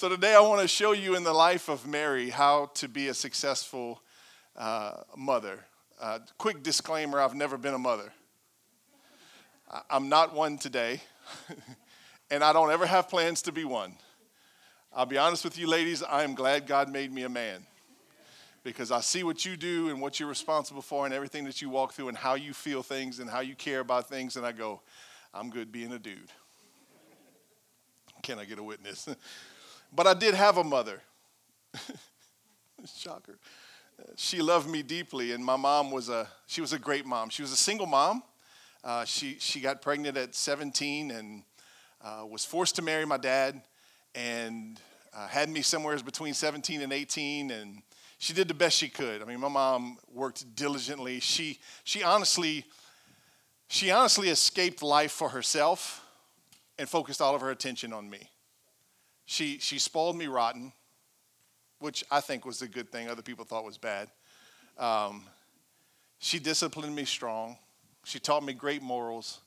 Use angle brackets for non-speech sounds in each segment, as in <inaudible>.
So today I want to show you in the life of Mary how to be a successful uh, mother. Uh, quick disclaimer I've never been a mother. I'm not one today, <laughs> and I don't ever have plans to be one. I'll be honest with you, ladies, I am glad God made me a man because I see what you do and what you're responsible for and everything that you walk through and how you feel things and how you care about things, and I go, I'm good being a dude. Can I get a witness? <laughs> But I did have a mother. <laughs> Shocker. She loved me deeply, and my mom was a she was a great mom. She was a single mom. Uh, she she got pregnant at 17 and uh, was forced to marry my dad, and uh, had me somewhere between 17 and 18, and she did the best she could. I mean, my mom worked diligently. She she honestly she honestly escaped life for herself and focused all of her attention on me. She, she spoiled me rotten, which I think was a good thing. Other people thought was bad. Um, she disciplined me strong. She taught me great morals.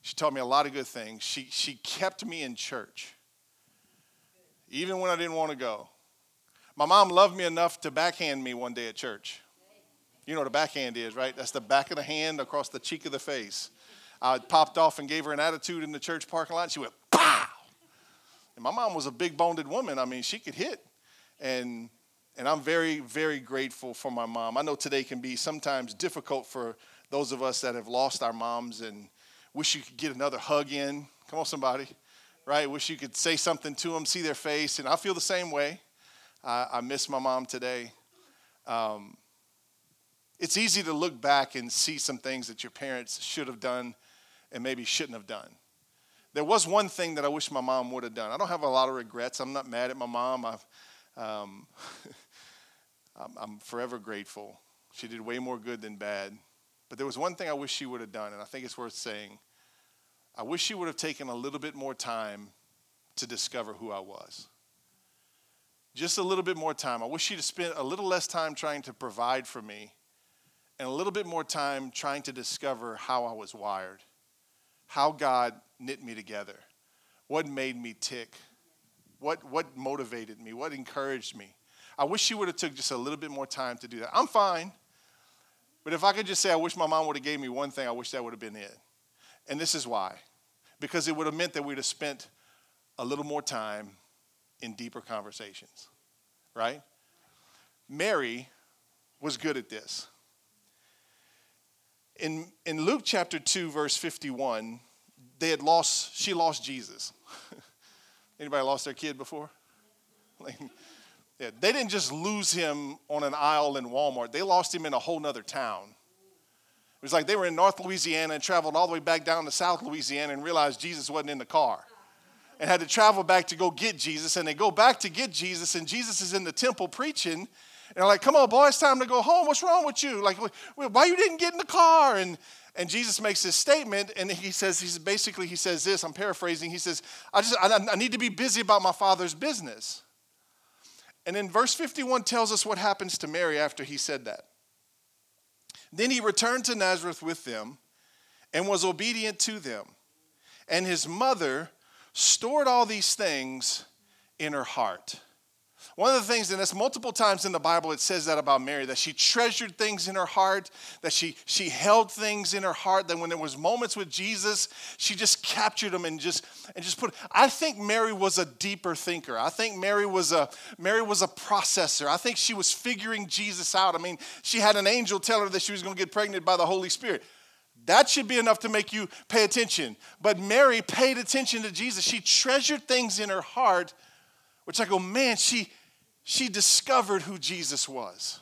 She taught me a lot of good things. She, she kept me in church, even when I didn't want to go. My mom loved me enough to backhand me one day at church. You know what a backhand is, right? That's the back of the hand across the cheek of the face. I popped off and gave her an attitude in the church parking lot. And she went! And my mom was a big boned woman. I mean, she could hit. And and I'm very, very grateful for my mom. I know today can be sometimes difficult for those of us that have lost our moms and wish you could get another hug in. Come on, somebody. Right? Wish you could say something to them, see their face. And I feel the same way. I, I miss my mom today. Um, it's easy to look back and see some things that your parents should have done and maybe shouldn't have done. There was one thing that I wish my mom would have done. I don't have a lot of regrets. I'm not mad at my mom. I've, um, <laughs> I'm, I'm forever grateful. She did way more good than bad. But there was one thing I wish she would have done, and I think it's worth saying. I wish she would have taken a little bit more time to discover who I was. Just a little bit more time. I wish she'd have spent a little less time trying to provide for me and a little bit more time trying to discover how I was wired, how God knit me together? What made me tick? What, what motivated me? What encouraged me? I wish she would have took just a little bit more time to do that. I'm fine. But if I could just say I wish my mom would have gave me one thing, I wish that would have been it. And this is why. Because it would have meant that we'd have spent a little more time in deeper conversations. Right? Mary was good at this. In, in Luke chapter 2, verse 51, they had lost, she lost Jesus. <laughs> Anybody lost their kid before? <laughs> yeah, they didn't just lose him on an aisle in Walmart, they lost him in a whole nother town. It was like they were in North Louisiana and traveled all the way back down to South Louisiana and realized Jesus wasn't in the car and had to travel back to go get Jesus. And they go back to get Jesus, and Jesus is in the temple preaching. And they're like, Come on, boy, it's time to go home. What's wrong with you? Like, why you didn't get in the car? And and Jesus makes this statement, and he says, he's basically, he says this, I'm paraphrasing, he says, I just, I, I need to be busy about my father's business. And then verse 51 tells us what happens to Mary after he said that. Then he returned to Nazareth with them and was obedient to them. And his mother stored all these things in her heart. One of the things, and that's multiple times in the Bible, it says that about Mary, that she treasured things in her heart, that she, she held things in her heart, that when there was moments with Jesus, she just captured them and just and just put. I think Mary was a deeper thinker. I think Mary was a Mary was a processor. I think she was figuring Jesus out. I mean, she had an angel tell her that she was going to get pregnant by the Holy Spirit. That should be enough to make you pay attention. But Mary paid attention to Jesus. She treasured things in her heart, which I go, man, she she discovered who Jesus was.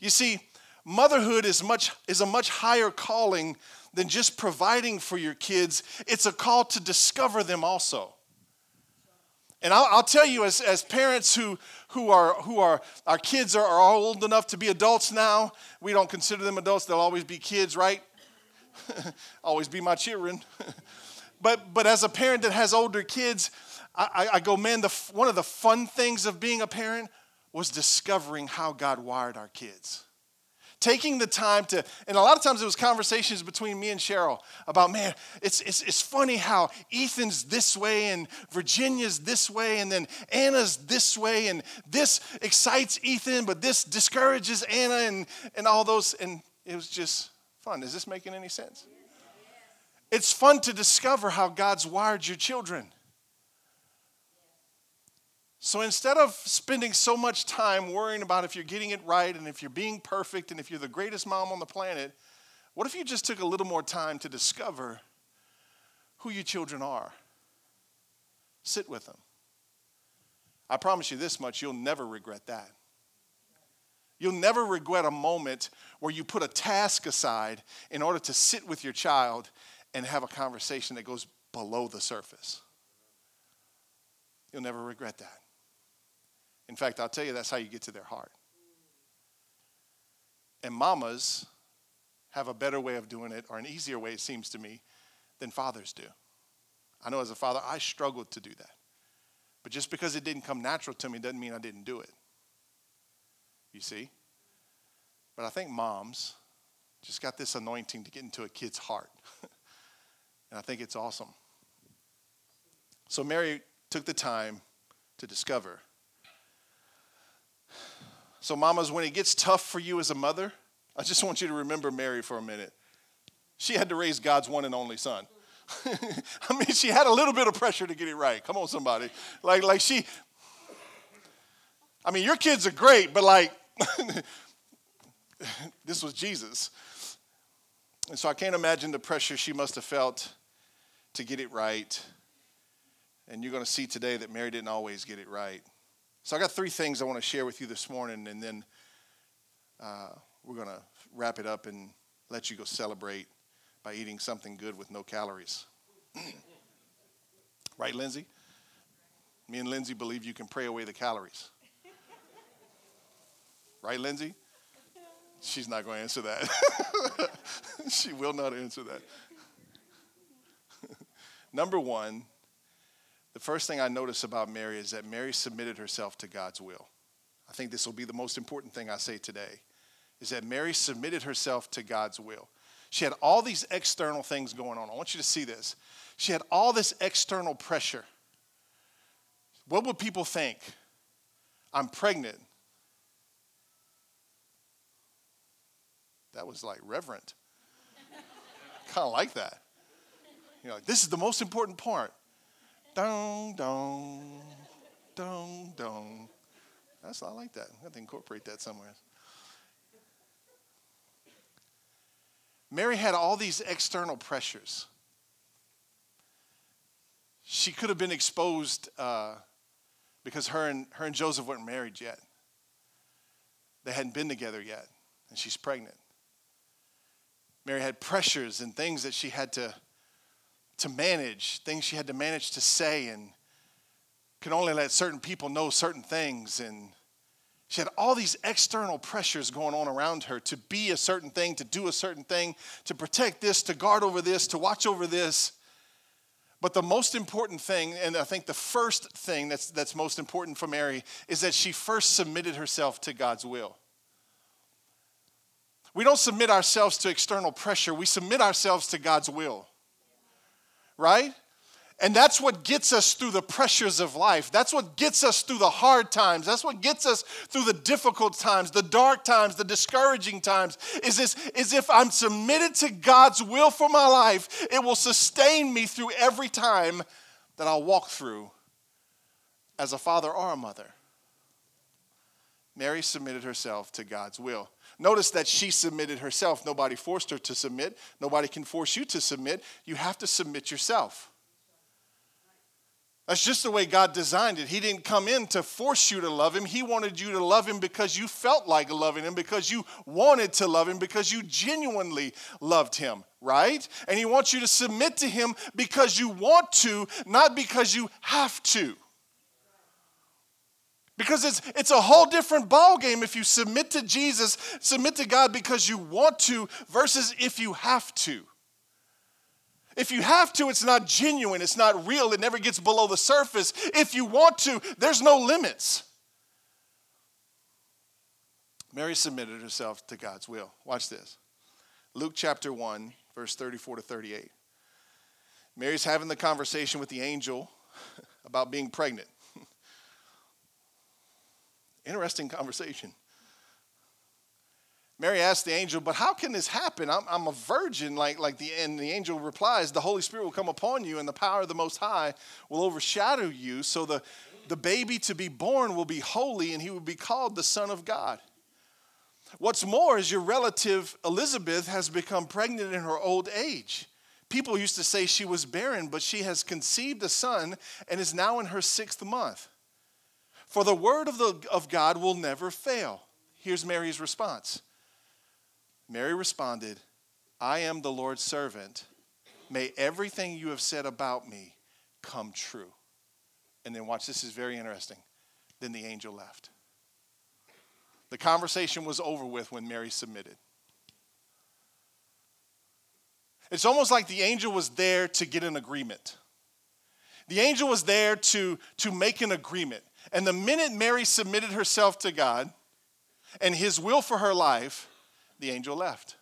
You see, motherhood is, much, is a much higher calling than just providing for your kids, it's a call to discover them also. And I'll, I'll, tell you, as, as parents who, who, are, who are, our kids are, are old enough to be adults now, we don't consider them adults, they'll always be kids, right? <laughs> always be my children. <laughs> but, but as a parent that has older kids, I, I go, man, the, one of the fun things of being a parent was discovering how God wired our kids. taking the time to, and a lot of times it was conversations between me and Cheryl about, man, it's, it's, it's funny how Ethan's this way and Virginia's this way and then Anna's this way and this excites Ethan, but this discourages Anna and, and all those. And it was just fun. Is this making any sense? It's fun to discover how God's wired your children. So instead of spending so much time worrying about if you're getting it right and if you're being perfect and if you're the greatest mom on the planet, what if you just took a little more time to discover who your children are? Sit with them. I promise you this much you'll never regret that. You'll never regret a moment where you put a task aside in order to sit with your child and have a conversation that goes below the surface. You'll never regret that. In fact, I'll tell you that's how you get to their heart. And mamas have a better way of doing it, or an easier way, it seems to me, than fathers do. I know as a father, I struggled to do that. But just because it didn't come natural to me doesn't mean I didn't do it. You see? But I think moms just got this anointing to get into a kid's heart. <laughs> and I think it's awesome. So Mary took the time to discover so, mamas, when it gets tough for you as a mother, I just want you to remember Mary for a minute. She had to raise God's one and only son. <laughs> I mean, she had a little bit of pressure to get it right. Come on, somebody. Like, like she, I mean, your kids are great, but like, <laughs> this was Jesus. And so I can't imagine the pressure she must have felt to get it right. And you're going to see today that Mary didn't always get it right. So I got three things I want to share with you this morning, and then uh, we're going to wrap it up and let you go celebrate by eating something good with no calories. <clears throat> right, Lindsay? Me and Lindsay believe you can pray away the calories. <laughs> Right, Lindsay? She's not going to answer that. <laughs> she will not answer that. <laughs> Number one, the first thing I notice about Mary is that Mary submitted herself to God's will. I think this will be the most important thing I say today is that Mary submitted herself to God's will. She had all these external things going on. I want you to see this. She had all this external pressure. What would people think? I'm pregnant. That was like reverent. <laughs> kind of like that. You know, like, this is the most important part. Dong, dong, dong, dong. That's I like that. I have to incorporate that somewhere. Mary had all these external pressures. She could have been exposed uh, because her and, her and Joseph weren't married yet. They hadn't been together yet, and she's pregnant. Mary had pressures and things that she had to to manage, things she had to manage to say, and could only let certain people know certain things. And she had all these external pressures going on around her to be a certain thing, to do a certain thing, to protect this, to guard over this, to watch over this. But the most important thing, and I think the first thing that's, that's most important for Mary, is that she first submitted herself to God's will. We don't submit ourselves to external pressure, we submit ourselves to God's will right? And that's what gets us through the pressures of life. That's what gets us through the hard times. That's what gets us through the difficult times, the dark times, the discouraging times. Is this is if I'm submitted to God's will for my life, it will sustain me through every time that I'll walk through as a father or a mother. Mary submitted herself to God's will. Notice that she submitted herself. Nobody forced her to submit. Nobody can force you to submit. You have to submit yourself. That's just the way God designed it. He didn't come in to force you to love Him. He wanted you to love Him because you felt like loving Him, because you wanted to love Him, because you genuinely loved Him, right? And He wants you to submit to Him because you want to, not because you have to. Because it's, it's a whole different ballgame if you submit to Jesus, submit to God because you want to, versus if you have to. If you have to, it's not genuine, it's not real, it never gets below the surface. If you want to, there's no limits. Mary submitted herself to God's will. Watch this. Luke chapter 1, verse 34 to 38. Mary's having the conversation with the angel <laughs> about being pregnant. Interesting conversation. Mary asked the angel, But how can this happen? I'm, I'm a virgin. Like, like the, and the angel replies, The Holy Spirit will come upon you, and the power of the Most High will overshadow you. So the, the baby to be born will be holy, and he will be called the Son of God. What's more is your relative Elizabeth has become pregnant in her old age. People used to say she was barren, but she has conceived a son and is now in her sixth month. For the word of, the, of God will never fail. Here's Mary's response Mary responded, I am the Lord's servant. May everything you have said about me come true. And then watch, this is very interesting. Then the angel left. The conversation was over with when Mary submitted. It's almost like the angel was there to get an agreement. The angel was there to, to make an agreement. And the minute Mary submitted herself to God and his will for her life, the angel left.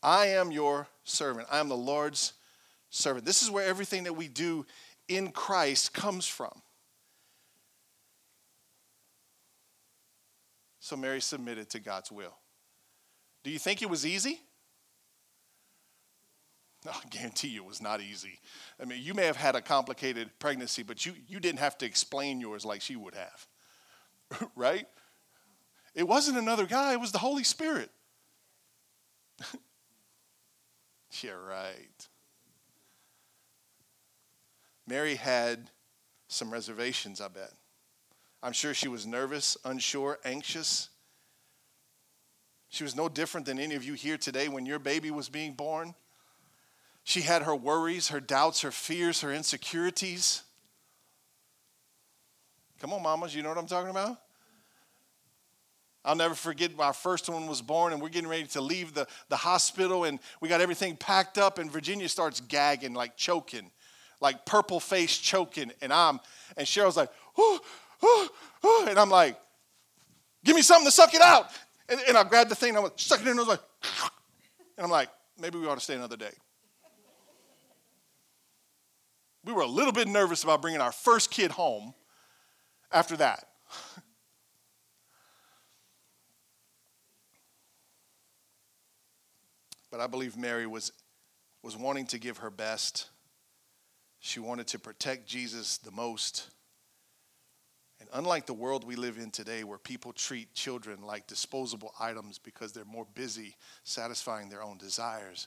I am your servant. I am the Lord's servant. This is where everything that we do in Christ comes from. So Mary submitted to God's will. Do you think it was easy? <laughs> I guarantee you it was not easy. I mean, you may have had a complicated pregnancy, but you, you didn't have to explain yours like she would have. <laughs> right? It wasn't another guy, it was the Holy Spirit. <laughs> yeah, right. Mary had some reservations, I bet. I'm sure she was nervous, unsure, anxious. She was no different than any of you here today when your baby was being born. She had her worries, her doubts, her fears, her insecurities. Come on, mamas, you know what I'm talking about? I'll never forget our first one was born, and we're getting ready to leave the, the hospital, and we got everything packed up, and Virginia starts gagging, like choking like purple face choking, and I'm, and Cheryl's like, ooh, ooh, ooh, and I'm like, give me something to suck it out. And, and I grabbed the thing, and I'm like, suck it in, and I was like, <laughs> and I'm like, maybe we ought to stay another day. We were a little bit nervous about bringing our first kid home after that. <laughs> but I believe Mary was, was wanting to give her best she wanted to protect Jesus the most. And unlike the world we live in today, where people treat children like disposable items because they're more busy satisfying their own desires,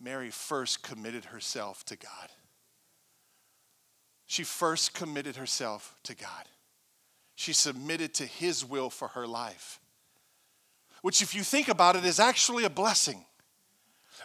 Mary first committed herself to God. She first committed herself to God. She submitted to His will for her life, which, if you think about it, is actually a blessing.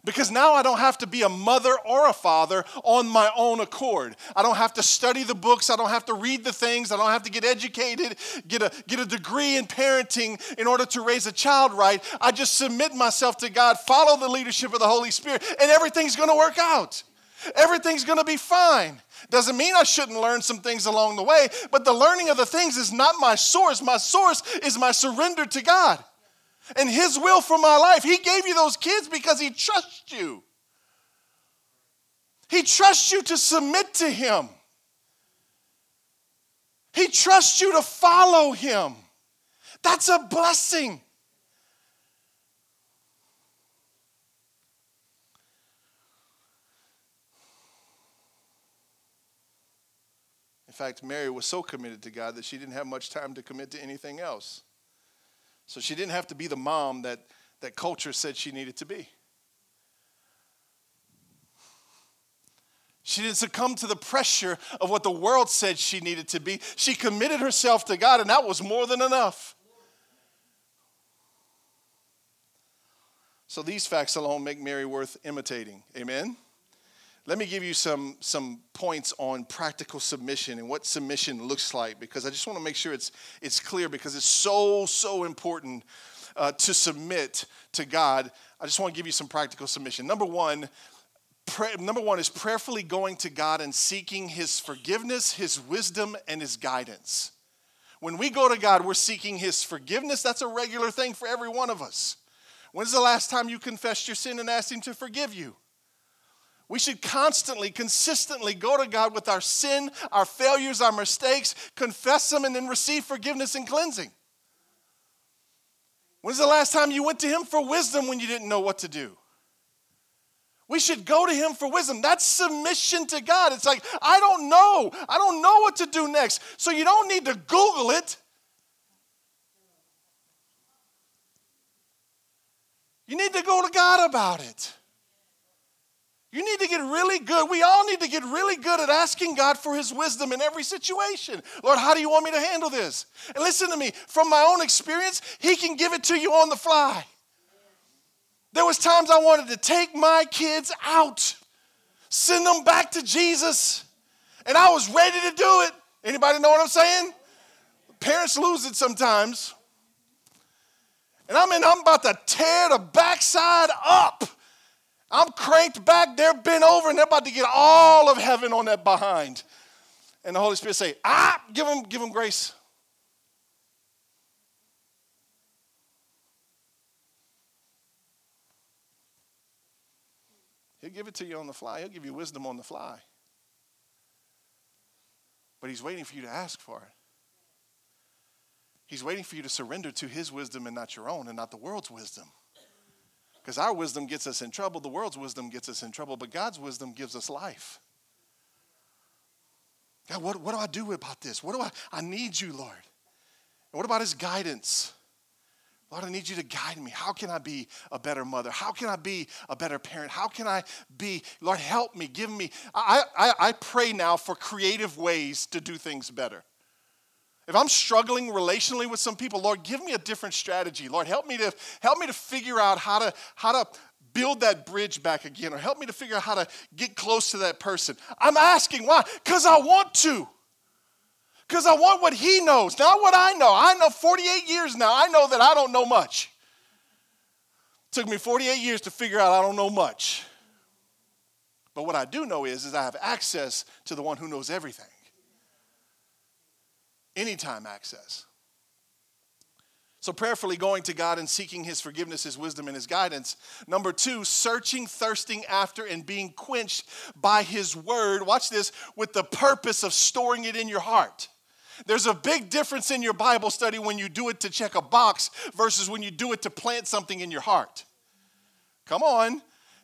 Because now I don't have to be a mother or a father on my own accord. I don't have to study the books. I don't have to read the things. I don't have to get educated, get a, get a degree in parenting in order to raise a child right. I just submit myself to God, follow the leadership of the Holy Spirit, and everything's going to work out. Everything's going to be fine. Doesn't mean I shouldn't learn some things along the way, but the learning of the things is not my source. My source is my surrender to God and His will for my life. He gave you those kids because He trusts you. He trusts you to submit to Him. He trusts you to follow Him. That's a blessing. Fact, Mary was so committed to God that she didn't have much time to commit to anything else. So she didn't have to be the mom that, that culture said she needed to be. She didn't succumb to the pressure of what the world said she needed to be. She committed herself to God, and that was more than enough. So these facts alone make Mary worth imitating. Amen? Let me give you some, some points on practical submission and what submission looks like because I just want to make sure it's, it's clear because it's so, so important uh, to submit to God. I just want to give you some practical submission. Number one, pray, number one is prayerfully going to God and seeking His forgiveness, His wisdom, and His guidance. When we go to God, we're seeking His forgiveness. That's a regular thing for every one of us. When's the last time you confessed your sin and asked Him to forgive you? We should constantly, consistently go to God with our sin, our failures, our mistakes, confess them, and then receive forgiveness and cleansing. When's the last time you went to Him for wisdom when you didn't know what to do? We should go to Him for wisdom. That's submission to God. It's like, I don't know. I don't know what to do next. So you don't need to Google it. You need to go to God about it. You need to get really good. We all need to get really good at asking God for His wisdom in every situation. Lord, how do you want me to handle this? And listen to me, from my own experience, He can give it to you on the fly. There was times I wanted to take my kids out, send them back to Jesus, and I was ready to do it. Anybody know what I'm saying? Parents lose it sometimes. And I'm in, I'm about to tear the backside up. I'm cranked back, they're bent over, and they're about to get all of heaven on that behind. And the Holy Spirit say, ah, give them, give them grace. He'll give it to you on the fly. He'll give you wisdom on the fly. But he's waiting for you to ask for it. He's waiting for you to surrender to his wisdom and not your own and not the world's wisdom. Because our wisdom gets us in trouble, the world's wisdom gets us in trouble, but God's wisdom gives us life. God, what, what do I do about this? What do I, I need you, Lord. And what about his guidance? Lord, I need you to guide me. How can I be a better mother? How can I be a better parent? How can I be, Lord, help me, give me. I, I, I pray now for creative ways to do things better. If I'm struggling relationally with some people, Lord, give me a different strategy. Lord, help me to help me to figure out how to how to build that bridge back again or help me to figure out how to get close to that person. I'm asking why? Cuz I want to. Cuz I want what he knows, not what I know. I know 48 years now. I know that I don't know much. It took me 48 years to figure out I don't know much. But what I do know is is I have access to the one who knows everything anytime access. So, prayerfully going to God and seeking His forgiveness, His wisdom, and His guidance. Number two, searching, thirsting after, and being quenched by His word. Watch this with the purpose of storing it in your heart. There's a big difference in your Bible study when you do it to check a box versus when you do it to plant something in your heart. Come on.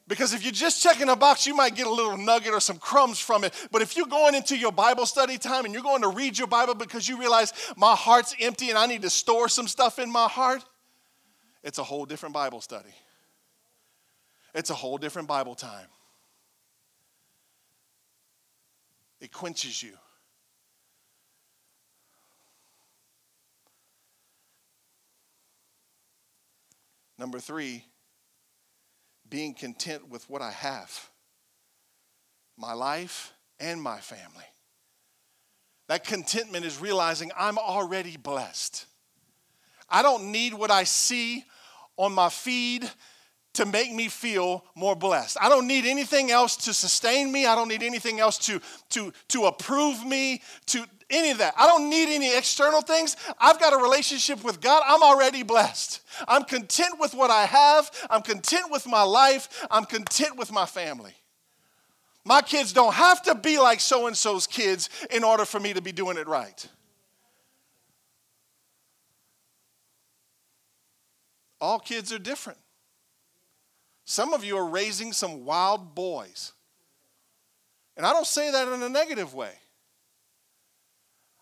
Because if you're just checking a box, you might get a little nugget or some crumbs from it. But if you're going into your Bible study time and you're going to read your Bible because you realize my heart's empty and I need to store some stuff in my heart, it's a whole different Bible study. It's a whole different Bible time. It quenches you. Number three, being content with what I have my life and my family. That contentment is realizing I'm already blessed. I don't need what I see on my feed to make me feel more blessed. I don't need anything else to sustain me. I don't need anything else to, to, to approve me, to any of that. I don't need any external things. I've got a relationship with God. I'm already blessed. I'm content with what I have. I'm content with my life. I'm content with my family. My kids don't have to be like so and so's kids in order for me to be doing it right. All kids are different. Some of you are raising some wild boys. And I don't say that in a negative way.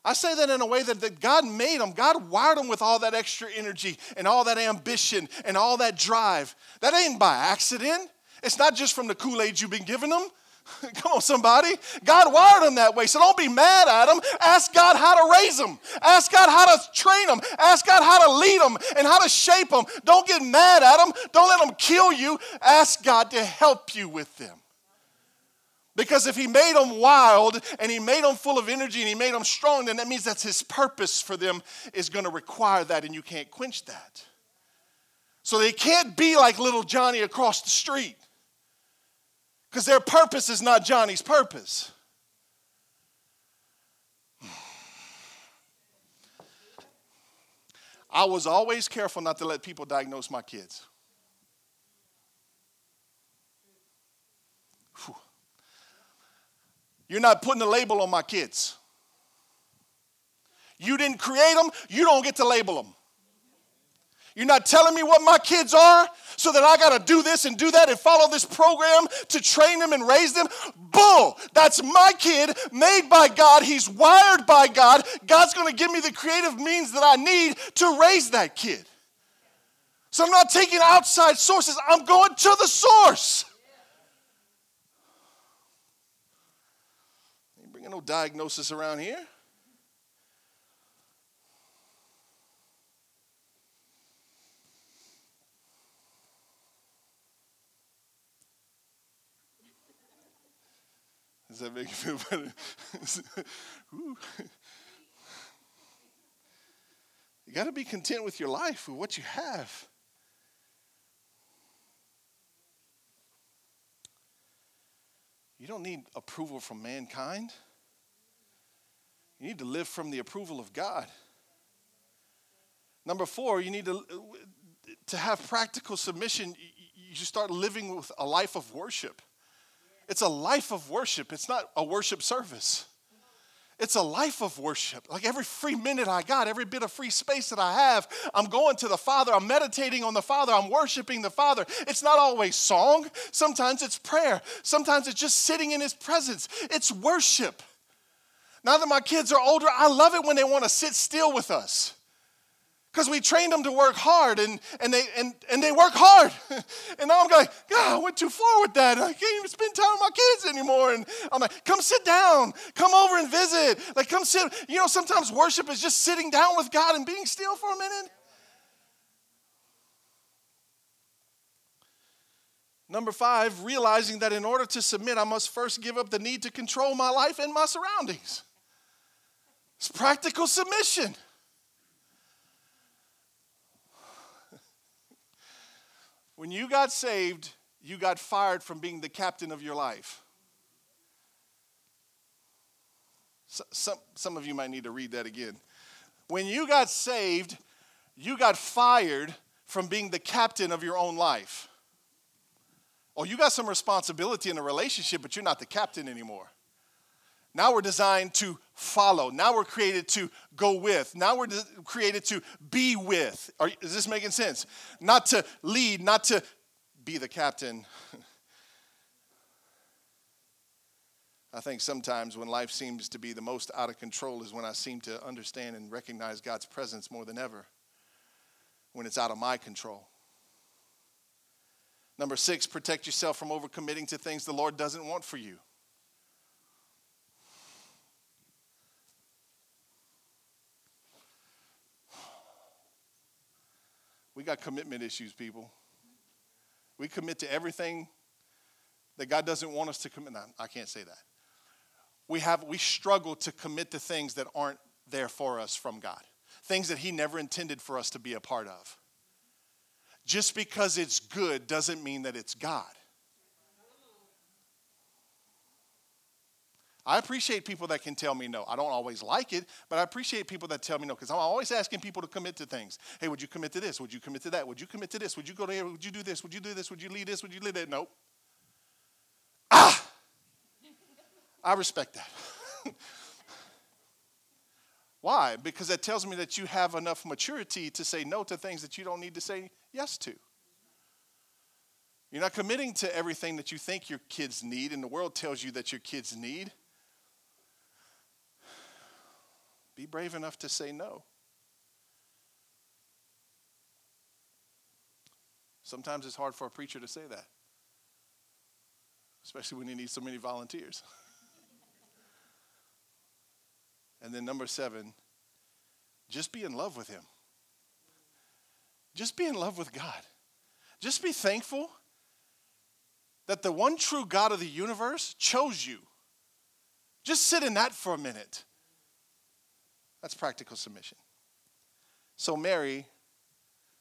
I say that in a way that, that God made them. God wired them with all that extra energy and all that ambition and all that drive. That ain't by accident. It's not just from the Kool Aid you've been giving them. <laughs> Come on, somebody. God wired them that way. So don't be mad at them. Ask God how to raise them. Ask God how to train them. Ask God how to lead them and how to shape them. Don't get mad at them. Don't let them kill you. Ask God to help you with them. Because if he made them wild and he made them full of energy and he made them strong, then that means that his purpose for them is going to require that and you can't quench that. So they can't be like little Johnny across the street. Because their purpose is not Johnny's purpose. <sighs> I was always careful not to let people diagnose my kids. Whew. You're not putting a label on my kids. You didn't create them, you don't get to label them. You're not telling me what my kids are so that I got to do this and do that and follow this program to train them and raise them. Bull. That's my kid made by God. He's wired by God. God's going to give me the creative means that I need to raise that kid. So I'm not taking outside sources, I'm going to the source. Ain't bringing no diagnosis around here. Does that make <laughs> you feel better? you got to be content with your life, with what you have. You don't need approval from mankind. You need to live from the approval of God. Number four, you need to, to have practical submission. You start living with a life of worship. It's a life of worship. It's not a worship service. It's a life of worship. Like every free minute I got, every bit of free space that I have, I'm going to the Father. I'm meditating on the Father. I'm worshiping the Father. It's not always song. Sometimes it's prayer. Sometimes it's just sitting in His presence. It's worship. Now that my kids are older, I love it when they want to sit still with us because we trained them to work hard and, and, they, and, and they work hard. <laughs> and now I'm going, God, I went too far with that. I can't even spend time with my kids anymore. And I'm like, come sit down. Come over and visit. Like, come sit. You know, sometimes worship is just sitting down with God and being still for a minute. Number five, realizing that in order to submit, I must first give up the need to control my life and my surroundings. It's practical submission. When you got saved, you got fired from being the captain of your life. So, some, some of you might need to read that again. When you got saved, you got fired from being the captain of your own life. Oh, you got some responsibility in a relationship, but you're not the captain anymore. Now we're designed to follow. Now we're created to go with. Now we're created to be with. Are, is this making sense? Not to lead, not to be the captain. <laughs> I think sometimes when life seems to be the most out of control is when I seem to understand and recognize God's presence more than ever, when it's out of my control. Number six, protect yourself from overcommitting to things the Lord doesn't want for you. We got commitment issues, people. We commit to everything that God doesn't want us to commit. No, I can't say that. We have we struggle to commit to things that aren't there for us from God. Things that He never intended for us to be a part of. Just because it's good doesn't mean that it's God. I appreciate people that can tell me no. I don't always like it, but I appreciate people that tell me no because I'm always asking people to commit to things. Hey, would you commit to this? Would you commit to that? Would you commit to this? Would you go there? Would you do this? Would you do this? Would you lead this? Would you lead that? Nope. Ah! I respect that. <laughs> Why? Because that tells me that you have enough maturity to say no to things that you don't need to say yes to. You're not committing to everything that you think your kids need, and the world tells you that your kids need. Be brave enough to say no. Sometimes it's hard for a preacher to say that, especially when he needs so many volunteers. <laughs> and then, number seven, just be in love with Him. Just be in love with God. Just be thankful that the one true God of the universe chose you. Just sit in that for a minute. That's practical submission. So Mary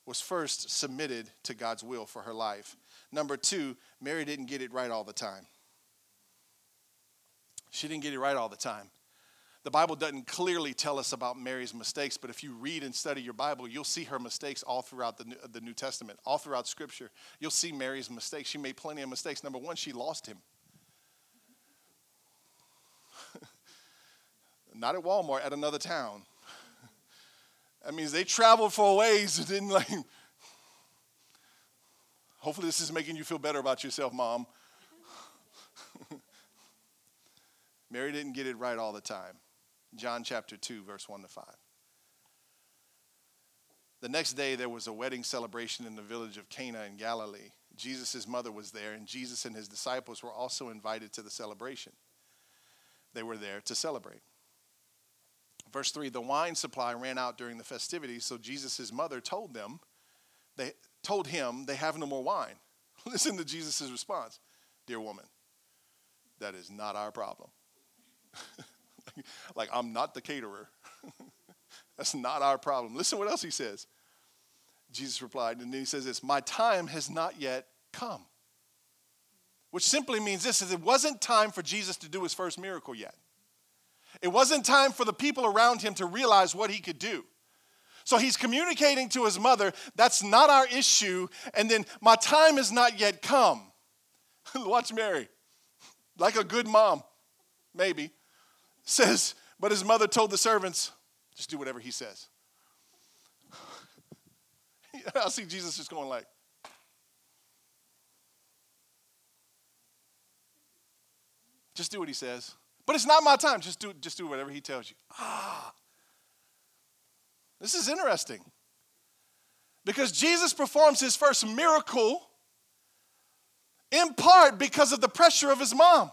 was first submitted to God's will for her life. Number two, Mary didn't get it right all the time. She didn't get it right all the time. The Bible doesn't clearly tell us about Mary's mistakes, but if you read and study your Bible, you'll see her mistakes all throughout the New, the New Testament, all throughout Scripture. You'll see Mary's mistakes. She made plenty of mistakes. Number one, she lost him. Not at Walmart, at another town. <laughs> that means they traveled for a ways and didn't like. Hopefully, this is making you feel better about yourself, Mom. <laughs> Mary didn't get it right all the time. John chapter 2, verse 1 to 5. The next day, there was a wedding celebration in the village of Cana in Galilee. Jesus' mother was there, and Jesus and his disciples were also invited to the celebration. They were there to celebrate. Verse 3 The wine supply ran out during the festivities, so Jesus' mother told them, they told him they have no more wine. <laughs> Listen to Jesus' response Dear woman, that is not our problem. <laughs> like, I'm not the caterer. <laughs> That's not our problem. Listen what else he says. Jesus replied, and then he says this My time has not yet come. Which simply means this is it wasn't time for Jesus to do his first miracle yet. It wasn't time for the people around him to realize what he could do. So he's communicating to his mother, that's not our issue. And then, my time has not yet come. <laughs> Watch Mary, like a good mom, maybe says, But his mother told the servants, just do whatever he says. <laughs> I see Jesus just going like, just do what he says. But it's not my time. Just do, just do whatever he tells you. Ah. This is interesting. Because Jesus performs his first miracle in part because of the pressure of his mom.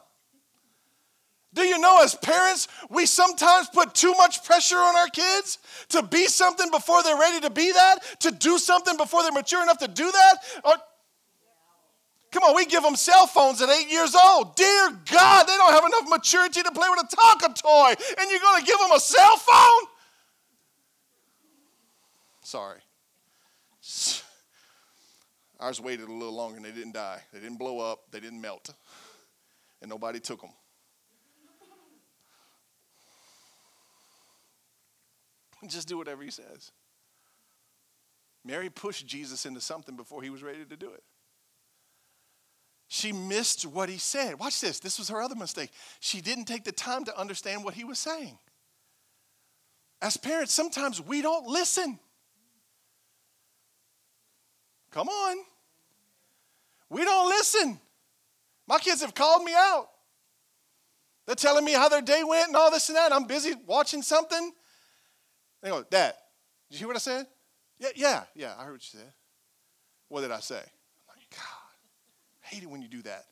Do you know, as parents, we sometimes put too much pressure on our kids to be something before they're ready to be that, to do something before they're mature enough to do that? Or, come on, we give them cell phones at eight years old. Dear God, they don't have enough maturity to play with a Tonka toy, and you're going to give them a cell phone? Sorry. Ours waited a little longer and they didn't die. They didn't blow up, they didn't melt, and nobody took them. Just do whatever he says. Mary pushed Jesus into something before he was ready to do it. She missed what he said. Watch this. This was her other mistake. She didn't take the time to understand what he was saying. As parents, sometimes we don't listen. Come on. We don't listen. My kids have called me out. They're telling me how their day went and all this and that. I'm busy watching something. They go, Dad, did you hear what I said? Yeah, yeah, yeah, I heard what you said. What did I say? I'm like, God, I hate it when you do that.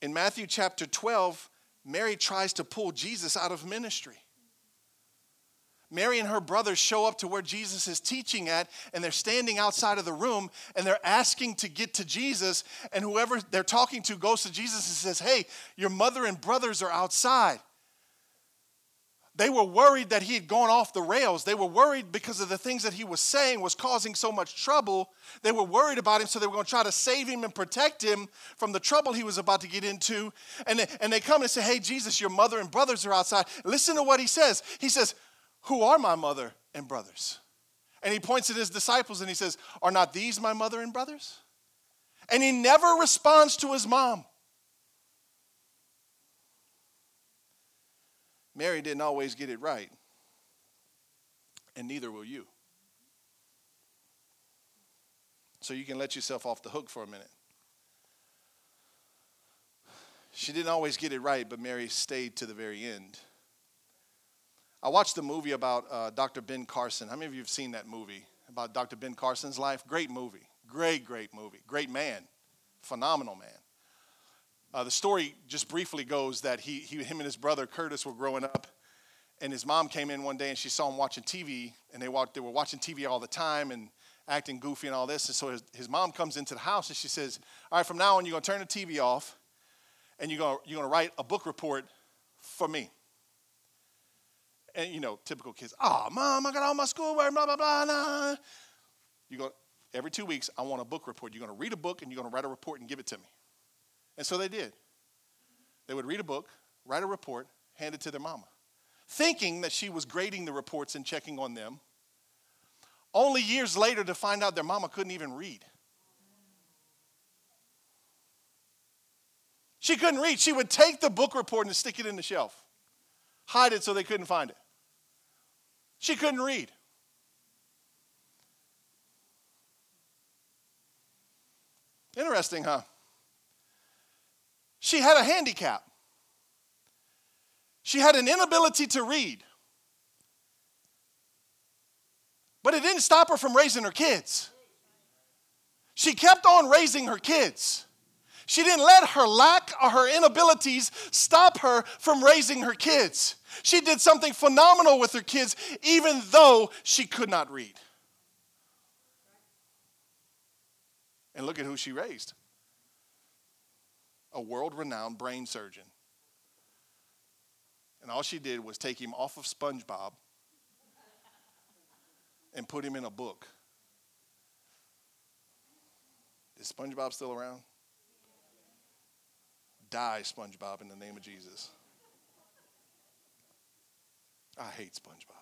In Matthew chapter 12, Mary tries to pull Jesus out of ministry. Mary and her brothers show up to where Jesus is teaching at, and they're standing outside of the room and they're asking to get to Jesus. And whoever they're talking to goes to Jesus and says, Hey, your mother and brothers are outside. They were worried that he had gone off the rails. They were worried because of the things that he was saying was causing so much trouble. They were worried about him, so they were going to try to save him and protect him from the trouble he was about to get into. And they, and they come and say, Hey, Jesus, your mother and brothers are outside. Listen to what he says. He says, who are my mother and brothers? And he points at his disciples and he says, Are not these my mother and brothers? And he never responds to his mom. Mary didn't always get it right, and neither will you. So you can let yourself off the hook for a minute. She didn't always get it right, but Mary stayed to the very end. I watched the movie about uh, Dr. Ben Carson. How many of you have seen that movie about Dr. Ben Carson's life? Great movie. Great, great movie. Great man. Phenomenal man. Uh, the story just briefly goes that he, he, him and his brother Curtis were growing up, and his mom came in one day and she saw him watching TV, and they, walked, they were watching TV all the time and acting goofy and all this. And so his, his mom comes into the house and she says, All right, from now on, you're going to turn the TV off, and you're going you're to write a book report for me and you know, typical kids, oh, mom, I got all my schoolwork, blah, blah, blah, blah. You go, every two weeks, I want a book report. You're going to read a book and you're going to write a report and give it to me. And so they did. They would read a book, write a report, hand it to their mama, thinking that she was grading the reports and checking on them. Only years later to find out their mama couldn't even read. She couldn't read. She would take the book report and stick it in the shelf, hide it so they couldn't find it. She couldn't read. Interesting, huh? She had a handicap. She had an inability to read. But it didn't stop her from raising her kids. She kept on raising her kids. She didn't let her lack or her inabilities stop her from raising her kids. She did something phenomenal with her kids, even though she could not read. And look at who she raised a world renowned brain surgeon. And all she did was take him off of SpongeBob and put him in a book. Is SpongeBob still around? Die, SpongeBob, in the name of Jesus. I hate SpongeBob.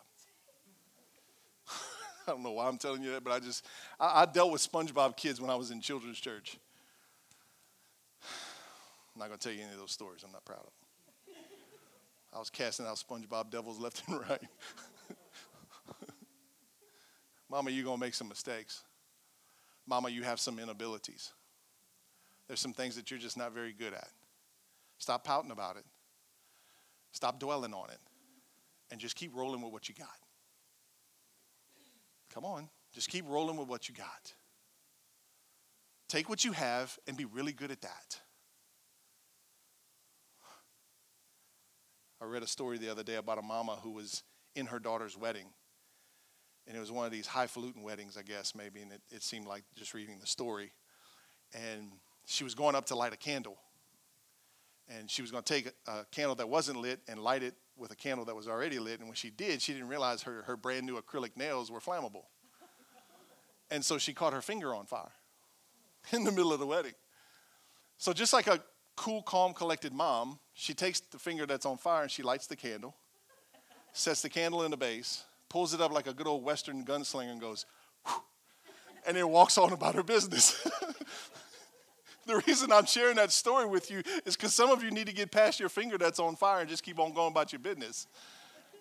<laughs> I don't know why I'm telling you that, but I just, I, I, dealt with SpongeBob kids when I was in children's church. I'm not going to tell you any of those stories. I'm not proud of them. I was casting out SpongeBob devils <laughs> left and right. <laughs> Mama, you're going to make some mistakes. Mama, you have some inabilities. There's some things that you're just not very good at. Stop pouting about it. Stop dwelling on it. And just keep rolling with what you got. Come on. Just keep rolling with what you got. Take what you have and be really good at that. I read a story the other day about a mama who was in her daughter's wedding. And it was one of these highfalutin weddings, I guess, maybe. And it, it seemed like just reading the story. And she was going up to light a candle and she was going to take a, candle that wasn't lit and light it with a candle that was already lit. And when she did, she didn't realize her, her brand new acrylic nails were flammable. And so she caught her finger on fire <laughs> in the middle of the wedding. So, just like a cool, calm, collected mom, she takes the finger that's on fire and she lights the candle, sets the candle in the base, pulls it up like a good old Western gunslinger and goes, and then walks on about her business. <laughs> the reason I'm sharing that story with you is because some of you need to get past your finger that's on fire and just keep on going about your business.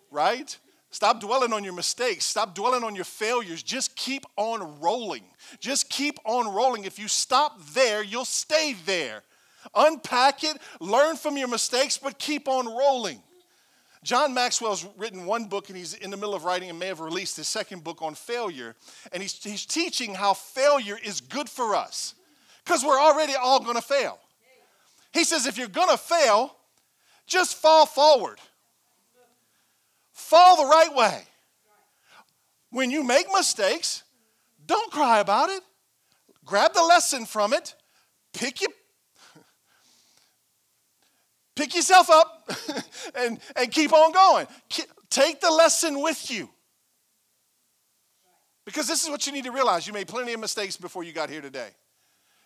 Right? Stop dwelling on your mistakes. Stop dwelling on your failures. Just keep on rolling. Just keep on rolling. If you stop there, you'll stay there. Unpack it, learn from your mistakes, but keep on rolling. John Maxwell's written one book and he's in the middle of writing and may have released his second book on failure. And he's, he's teaching how failure is good for us because we're already all going to fail. He says, if you're going to fail, just fall forward, fall the right way. When you make mistakes, don't cry about it. Grab the lesson from it, pick you, pick yourself up, <laughs> and, and keep on going. Take the lesson with you. Because this is what you need to realize. You made plenty of mistakes before you got here today.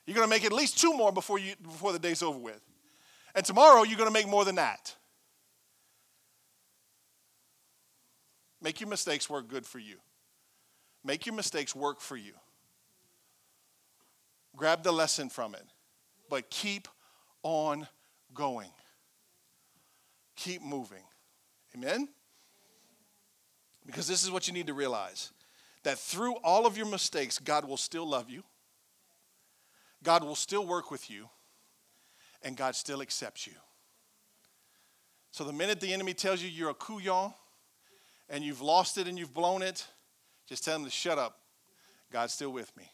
You're going to make at least two more before, you, before the day's over with. And tomorrow, you're going to make more than that. Make your mistakes work good for you. Make your mistakes work for you. Grab the lesson from it, but keep on going. Keep moving. Amen? Because this is what you need to realize that through all of your mistakes, God will still love you. God will still work with you and God still accepts you. So the minute the enemy tells you you're a couillon and you've lost it and you've blown it, just tell him to shut up. God's still with me.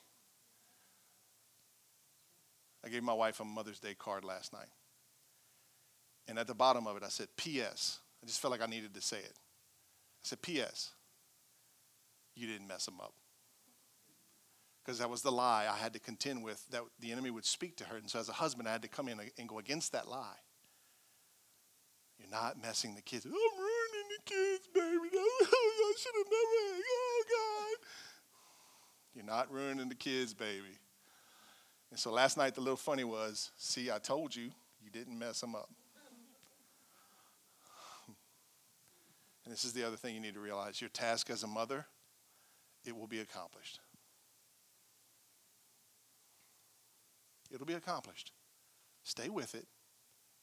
I gave my wife a Mother's Day card last night. And at the bottom of it, I said, P.S. I just felt like I needed to say it. I said, P.S. You didn't mess them up because that was the lie I had to contend with that the enemy would speak to her. And so, as a husband, I had to come in and go against that lie. You're not messing the kids. I'm ruining the kids, baby. <laughs> I should have never. Oh, God. You're not ruining the kids, baby. And so last night, the little funny was see, I told you, you didn't mess them up. And this is the other thing you need to realize your task as a mother, it will be accomplished. It'll be accomplished. Stay with it,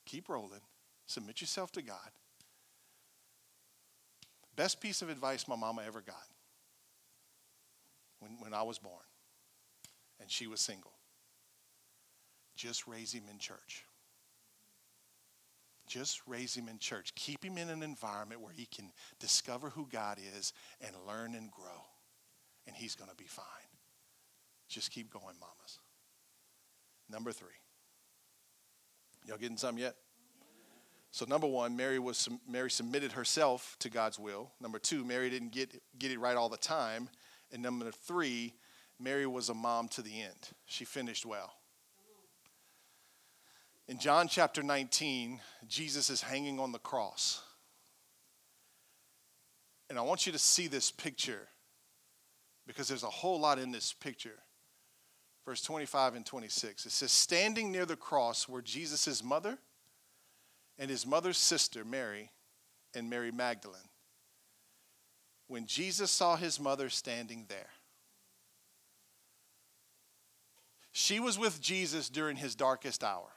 keep rolling, submit yourself to God. Best piece of advice my mama ever got when, when I was born, and she was single. Just raise him in church. Just raise him in church. Keep him in an environment where he can discover who God is and learn and grow. And he's going to be fine. Just keep going, mamas. Number three. Y'all getting some yet? So number one, Mary was Mary submitted herself to God's will. Number two, Mary didn't get get it right all the time. And number three, Mary was a mom to the end. She finished well. In John chapter 19, Jesus is hanging on the cross. And I want you to see this picture because there's a whole lot in this picture. Verse 25 and 26. It says, Standing near the cross were Jesus' mother and his mother's sister, Mary, and Mary Magdalene. When Jesus saw his mother standing there, she was with Jesus during his darkest hour.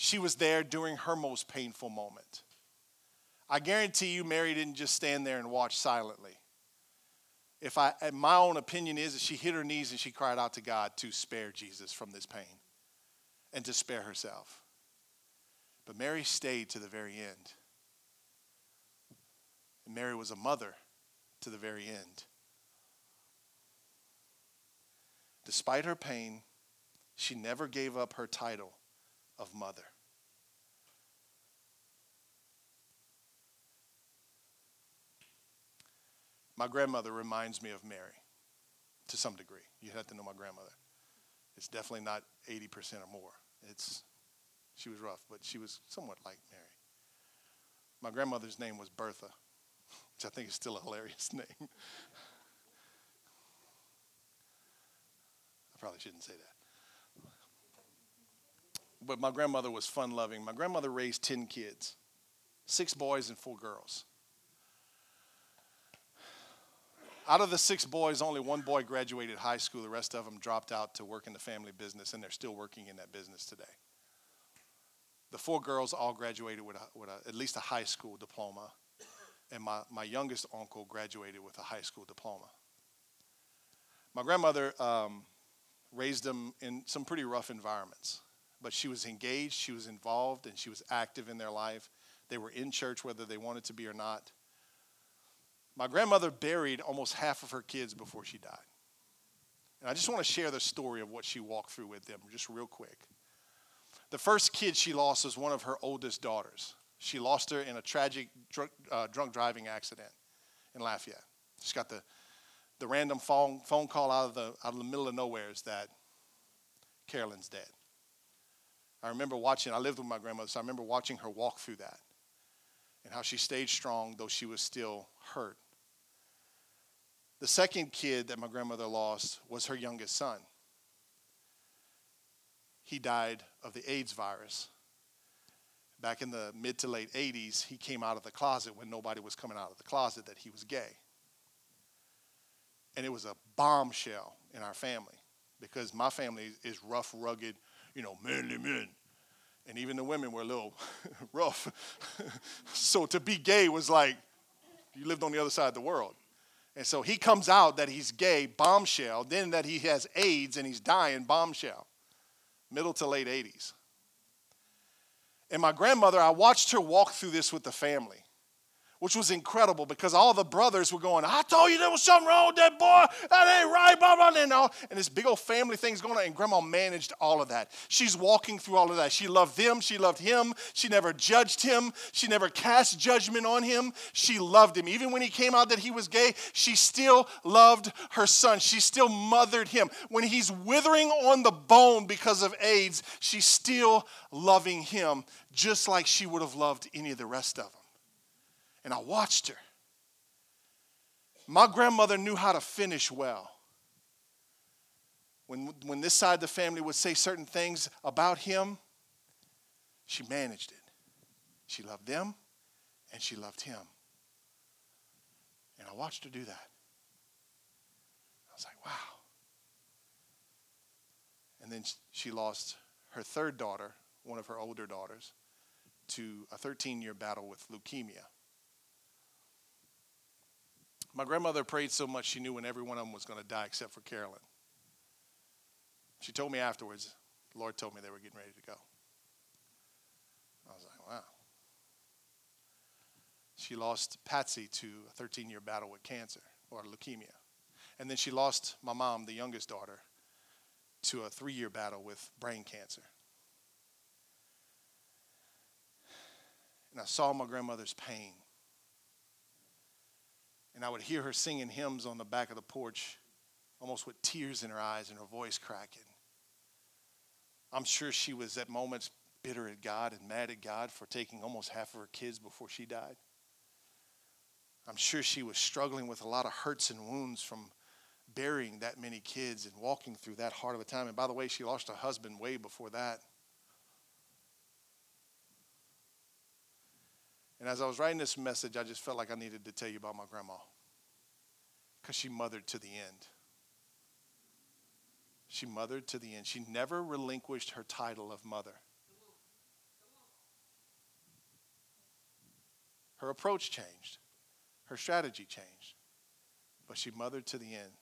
She was there during her most painful moment. I guarantee you, Mary didn't just stand there and watch silently. If I, my own opinion is that she hit her knees and she cried out to God to spare Jesus from this pain and to spare herself. But Mary stayed to the very end. And Mary was a mother to the very end. Despite her pain, she never gave up her title of mother. My grandmother reminds me of Mary to some degree. You have to know my grandmother. It's definitely not 80% or more. It's she was rough, but she was somewhat like Mary. My grandmother's name was Bertha, which I think is still a hilarious <laughs> name. I probably shouldn't say that but my grandmother was fun loving. My grandmother raised 10 kids six boys and four girls. Out of the six boys, only one boy graduated high school. The rest of them dropped out to work in the family business, and they're still working in that business today. The four girls all graduated with, a, with a, at least a high school diploma, and my, my youngest uncle graduated with a high school diploma. My grandmother um, raised them in some pretty rough environments but she was engaged, she was involved, and she was active in their life. They were in church whether they wanted to be or not. My grandmother buried almost half of her kids before she died. And I just want to share the story of what she walked through with them, just real quick. The first kid she lost was one of her oldest daughters. She lost her in a tragic drunk, uh, drunk driving accident in Lafayette. She got the, the random phone, phone call out of, the, out of the middle of nowhere is that Carolyn's dead. I remember watching, I lived with my grandmother, so I remember watching her walk through that and how she stayed strong, though she was still hurt. The second kid that my grandmother lost was her youngest son. He died of the AIDS virus. Back in the mid to late 80s, he came out of the closet when nobody was coming out of the closet that he was gay. And it was a bombshell in our family because my family is rough, rugged, you know, manly men. And even the women were a little <laughs> rough. <laughs> so to be gay was like you lived on the other side of the world. And so he comes out that he's gay, bombshell, then that he has AIDS and he's dying, bombshell. Middle to late 80s. And my grandmother, I watched her walk through this with the family which was incredible because all the brothers were going, I told you there was something wrong with that boy. That ain't right, blah, blah, and all. And this big old family thing's going on. And grandma managed all of that. She's walking through all of that. She loved them. She loved him. She never judged him. She never cast judgment on him. She loved him. Even when he came out that he was gay, she still loved her son. She still mothered him. When he's withering on the bone because of AIDS, she's still loving him just like she would have loved any of the rest of them and I watched her. My grandmother knew how to finish well. When, when this side of the family would say certain things about him, she managed it. She loved them and she loved him. And I watched her do that. I was like, wow. And then she lost her third daughter, one of her older daughters, to a 13 year battle with leukemia. My grandmother prayed so much she knew when every one of them was going to die except for Carolyn. She told me afterwards, the Lord told me they were getting ready to go. I was like, wow. She lost Patsy to a 13 year battle with cancer or leukemia. And then she lost my mom, the youngest daughter, to a three year battle with brain cancer. And I saw my grandmother's pain. And I would hear her singing hymns on the back of the porch, almost with tears in her eyes and her voice cracking. I'm sure she was at moments bitter at God and mad at God for taking almost half of her kids before she died. I'm sure she was struggling with a lot of hurts and wounds from burying that many kids and walking through that hard of a time. And by the way, she lost her husband way before that. And as I was writing this message, I just felt like I needed to tell you about my grandma because she mothered to the end. She mothered to the end. She never relinquished her title of mother. Her approach changed, her strategy changed, but she mothered to the end.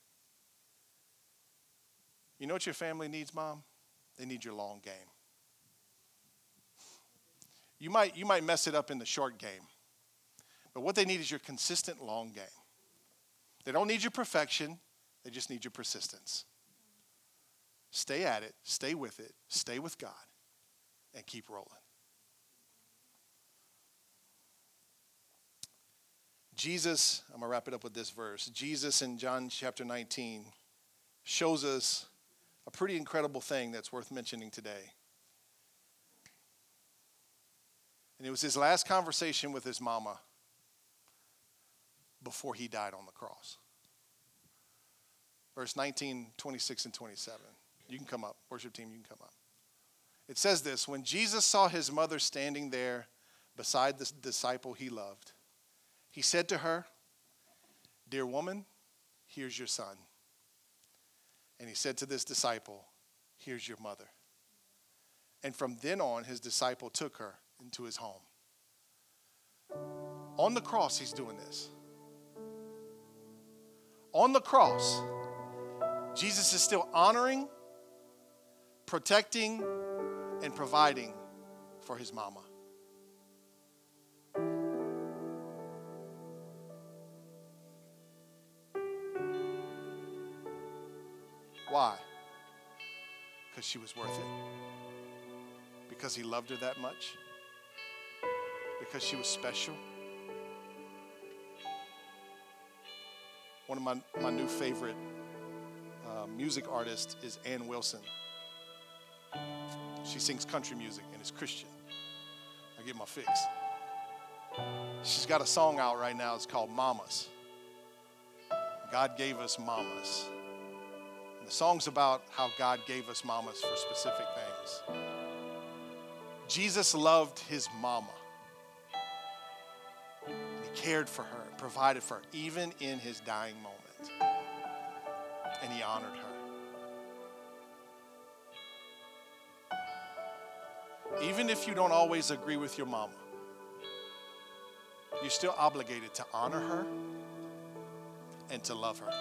You know what your family needs, mom? They need your long game. You might, you might mess it up in the short game, but what they need is your consistent long game. They don't need your perfection, they just need your persistence. Stay at it, stay with it, stay with God, and keep rolling. Jesus, I'm going to wrap it up with this verse. Jesus in John chapter 19 shows us a pretty incredible thing that's worth mentioning today. And it was his last conversation with his mama before he died on the cross. Verse 19, 26, and 27. You can come up. Worship team, you can come up. It says this When Jesus saw his mother standing there beside the disciple he loved, he said to her, Dear woman, here's your son. And he said to this disciple, Here's your mother. And from then on, his disciple took her into his home. On the cross, he's doing this. On the cross, Jesus is still honoring, protecting, and providing for his mama. Why? Because she was worth it. Because he loved her that much because she was special. One of my, my new favorite uh, music artists is Anne Wilson. She sings country music and is Christian. I get my fix. She's got a song out right now. It's called Mamas. God gave us mamas. And the song's about how God gave us mamas for specific things. Jesus loved his mama cared for her provided for her, even in his dying moment. And he honored her. Even if you don't always agree with your mama, you're still obligated to honor her and to love her.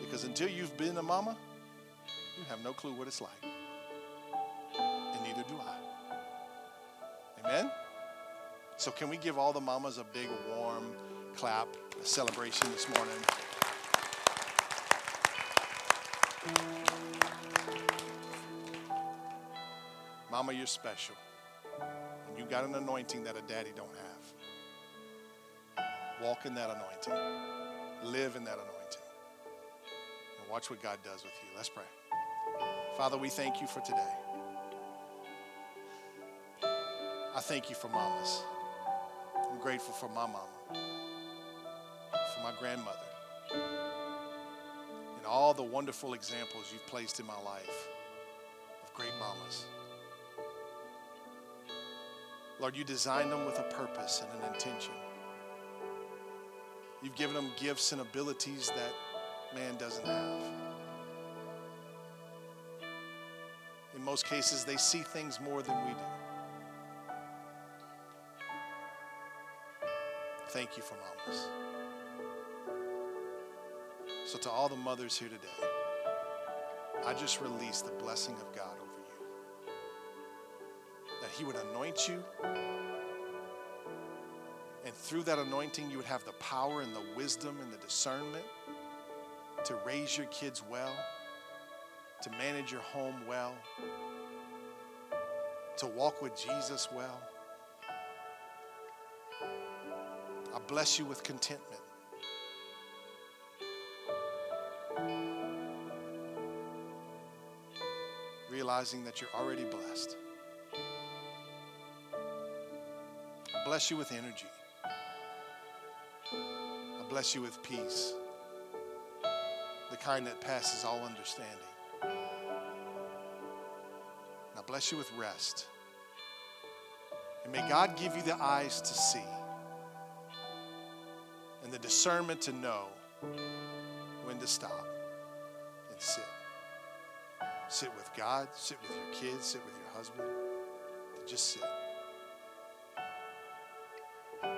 Because until you've been a mama, you have no clue what it's like. And neither do I. Amen? So, can we give all the mamas a big, warm clap, a celebration this morning? Mama, you're special. And you got an anointing that a daddy don't have. Walk in that anointing. Live in that anointing. And watch what God does with you. Let's pray. Father, we thank you for today. I thank you for mamas. Grateful for my mama. For my grandmother, and all the wonderful examples you've placed in my life of great mamas. Lord, you designed them with a purpose and an intention. You've given them gifts and abilities that man doesn't have. In most cases, they see things more than we do. Thank you for mamas. So, to all the mothers here today, I just release the blessing of God over you. That He would anoint you, and through that anointing, you would have the power and the wisdom and the discernment to raise your kids well, to manage your home well, to walk with Jesus well. Bless you with contentment. Realizing that you're already blessed. I bless you with energy. I bless you with peace, the kind that passes all understanding. I bless you with rest. And may God give you the eyes to see and the discernment to know when to stop and sit. Sit with God, sit with your kids, sit with your husband. Just sit. And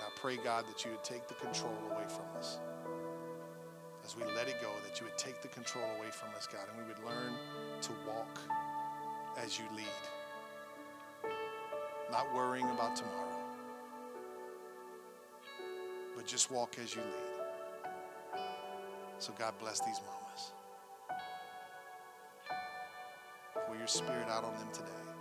I pray, God, that you would take the control away from us. As we let it go, that you would take the control away from us, God, and we would learn to walk as you lead, not worrying about tomorrow, but just walk as you lead. So, God bless these mamas. Pour your spirit out on them today.